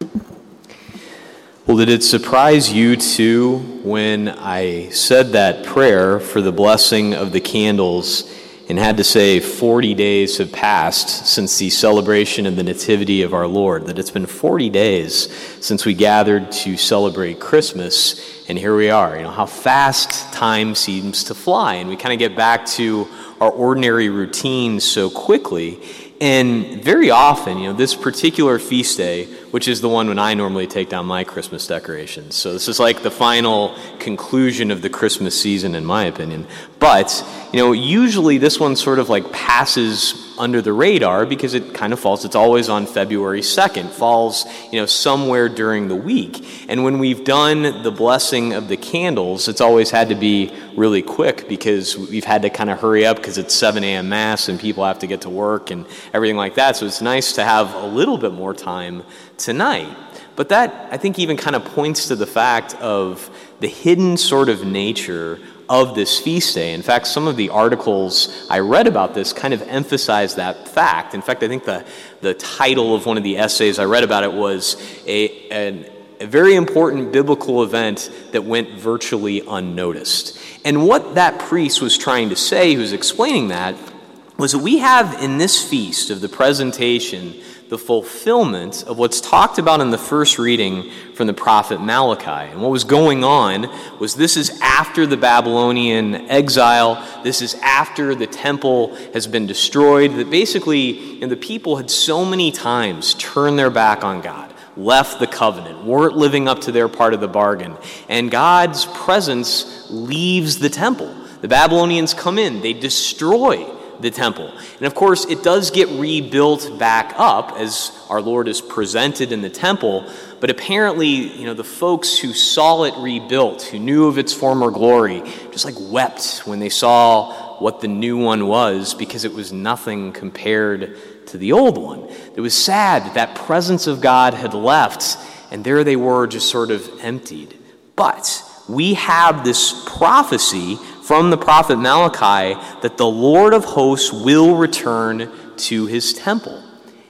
Well, did it surprise you too when I said that prayer for the blessing of the candles and had to say 40 days have passed since the celebration of the Nativity of our Lord? That it's been 40 days since we gathered to celebrate Christmas, and here we are. You know, how fast time seems to fly, and we kind of get back to our ordinary routines so quickly. And very often, you know, this particular feast day, which is the one when I normally take down my Christmas decorations. So this is like the final conclusion of the Christmas season, in my opinion. But, you know, usually this one sort of like passes under the radar because it kind of falls, it's always on February 2nd, falls, you know, somewhere during the week. And when we've done the blessing of the candles, it's always had to be really quick because we've had to kind of hurry up because it's 7 a.m. Mass and people have to get to work and everything like that. So it's nice to have a little bit more time tonight. But that, I think, even kind of points to the fact of the hidden sort of nature of this feast day. In fact, some of the articles I read about this kind of emphasize that fact. In fact, I think the, the title of one of the essays I read about it was a, an, a very important biblical event that went virtually unnoticed. And what that priest was trying to say, who was explaining that, was that we have in this feast of the presentation the fulfillment of what's talked about in the first reading from the prophet Malachi. And what was going on was this is after the Babylonian exile, this is after the temple has been destroyed, that basically you know, the people had so many times turned their back on God. Left the covenant, weren't living up to their part of the bargain. And God's presence leaves the temple. The Babylonians come in, they destroy the temple. And of course, it does get rebuilt back up as our Lord is presented in the temple, but apparently, you know, the folks who saw it rebuilt, who knew of its former glory, just like wept when they saw what the new one was because it was nothing compared to the old one. It was sad that that presence of God had left, and there they were just sort of emptied. But we have this prophecy from the prophet Malachi that the Lord of hosts will return to his temple.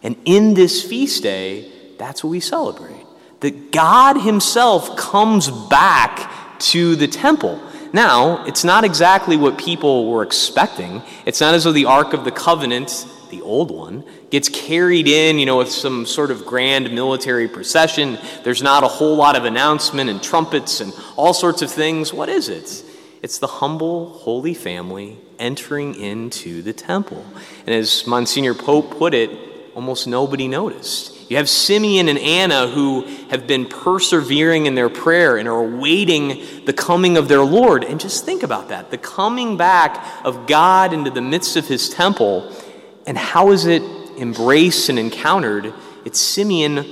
And in this feast day, that's what we celebrate. That God himself comes back to the temple. Now, it's not exactly what people were expecting. It's not as though the Ark of the Covenant, the old one, gets carried in, you know, with some sort of grand military procession. There's not a whole lot of announcement and trumpets and all sorts of things. What is it? It's the humble, holy family entering into the temple. And as Monsignor Pope put it, almost nobody noticed. You have Simeon and Anna who have been persevering in their prayer and are awaiting the coming of their Lord. And just think about that the coming back of God into the midst of his temple. And how is it embraced and encountered? It's Simeon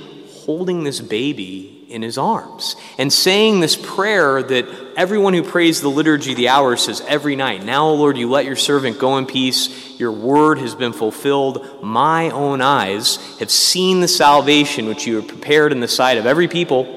holding this baby in his arms and saying this prayer that everyone who prays the liturgy the hour, says every night Now, Lord, you let your servant go in peace. Your word has been fulfilled. My own eyes have seen the salvation which you have prepared in the sight of every people,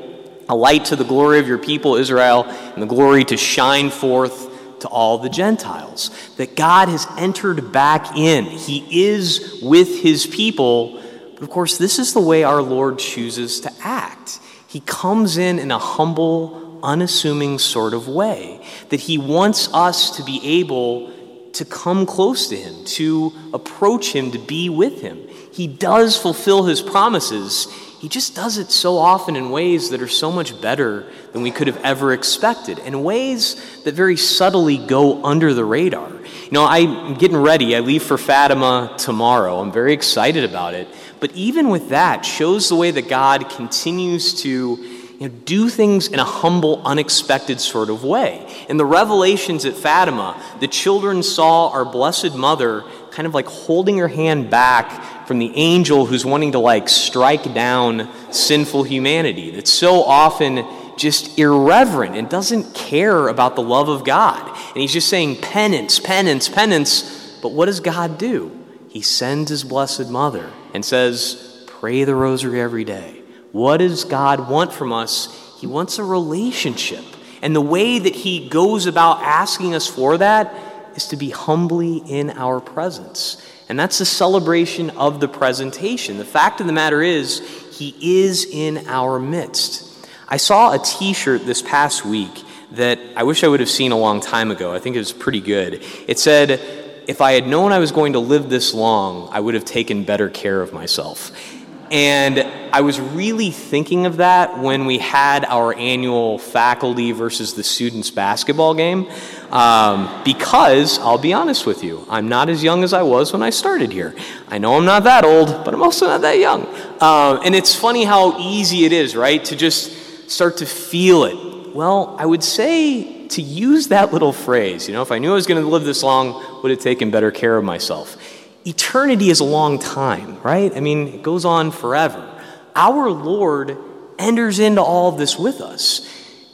a light to the glory of your people, Israel, and the glory to shine forth to all the Gentiles. That God has entered back in, He is with His people. But of course, this is the way our Lord chooses to act. He comes in in a humble, unassuming sort of way. That he wants us to be able to come close to him, to approach him, to be with him. He does fulfill his promises. He just does it so often in ways that are so much better than we could have ever expected, in ways that very subtly go under the radar. You know, I'm getting ready. I leave for Fatima tomorrow. I'm very excited about it. But even with that, shows the way that God continues to you know, do things in a humble, unexpected sort of way. In the revelations at Fatima, the children saw our Blessed Mother kind of like holding her hand back from the angel who's wanting to like strike down sinful humanity. That's so often just irreverent and doesn't care about the love of God. And he's just saying penance, penance, penance. But what does God do? He sends his Blessed Mother and says, Pray the rosary every day. What does God want from us? He wants a relationship. And the way that He goes about asking us for that is to be humbly in our presence. And that's the celebration of the presentation. The fact of the matter is, He is in our midst. I saw a t shirt this past week that I wish I would have seen a long time ago. I think it was pretty good. It said, If I had known I was going to live this long, I would have taken better care of myself. And I was really thinking of that when we had our annual faculty versus the students basketball game. Um, because, I'll be honest with you, I'm not as young as I was when I started here. I know I'm not that old, but I'm also not that young. Um, and it's funny how easy it is, right, to just start to feel it. Well, I would say to use that little phrase, you know, if I knew I was going to live this long, would have taken better care of myself eternity is a long time, right? I mean, it goes on forever. Our Lord enters into all of this with us.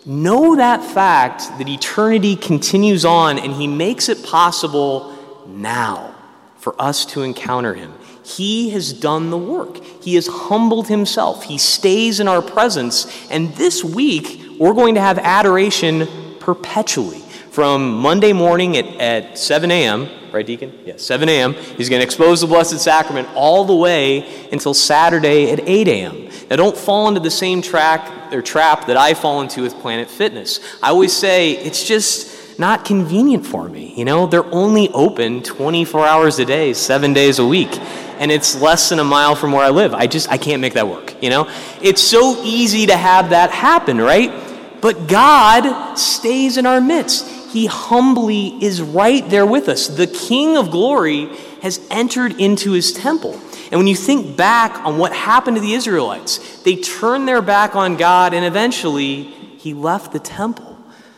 Know that fact that eternity continues on and He makes it possible now for us to encounter Him. He has done the work. He has humbled himself. He stays in our presence. And this week, we're going to have adoration perpetually. From Monday morning at, at 7 a.m., right, Deacon? Yes, 7 a.m. He's going to expose the Blessed Sacrament all the way until Saturday at 8 a.m. Now, don't fall into the same track or trap that I fall into with Planet Fitness. I always say it's just not convenient for me. You know, they're only open 24 hours a day, seven days a week. And it's less than a mile from where I live. I just, I can't make that work, you know? It's so easy to have that happen, right? But God stays in our midst. He humbly is right there with us. The King of glory has entered into his temple. And when you think back on what happened to the Israelites, they turned their back on God and eventually he left the temple.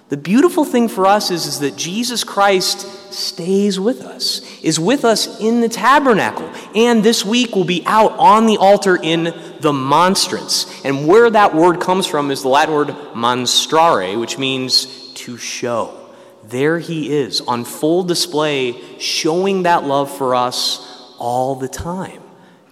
The beautiful thing for us is, is that Jesus Christ stays with us, is with us in the tabernacle, and this week will be out on the altar in the monstrance. And where that word comes from is the Latin word monstrare, which means to show there he is on full display, showing that love for us all the time.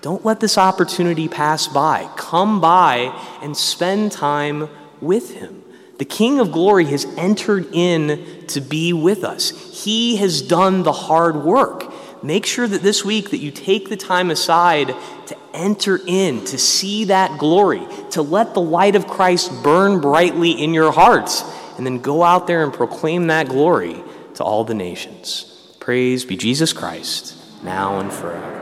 Don't let this opportunity pass by. Come by and spend time with him. The King of Glory has entered in to be with us. He has done the hard work. Make sure that this week that you take the time aside to enter in, to see that glory, to let the light of Christ burn brightly in your hearts and then go out there and proclaim that glory to all the nations. Praise be Jesus Christ, now and forever.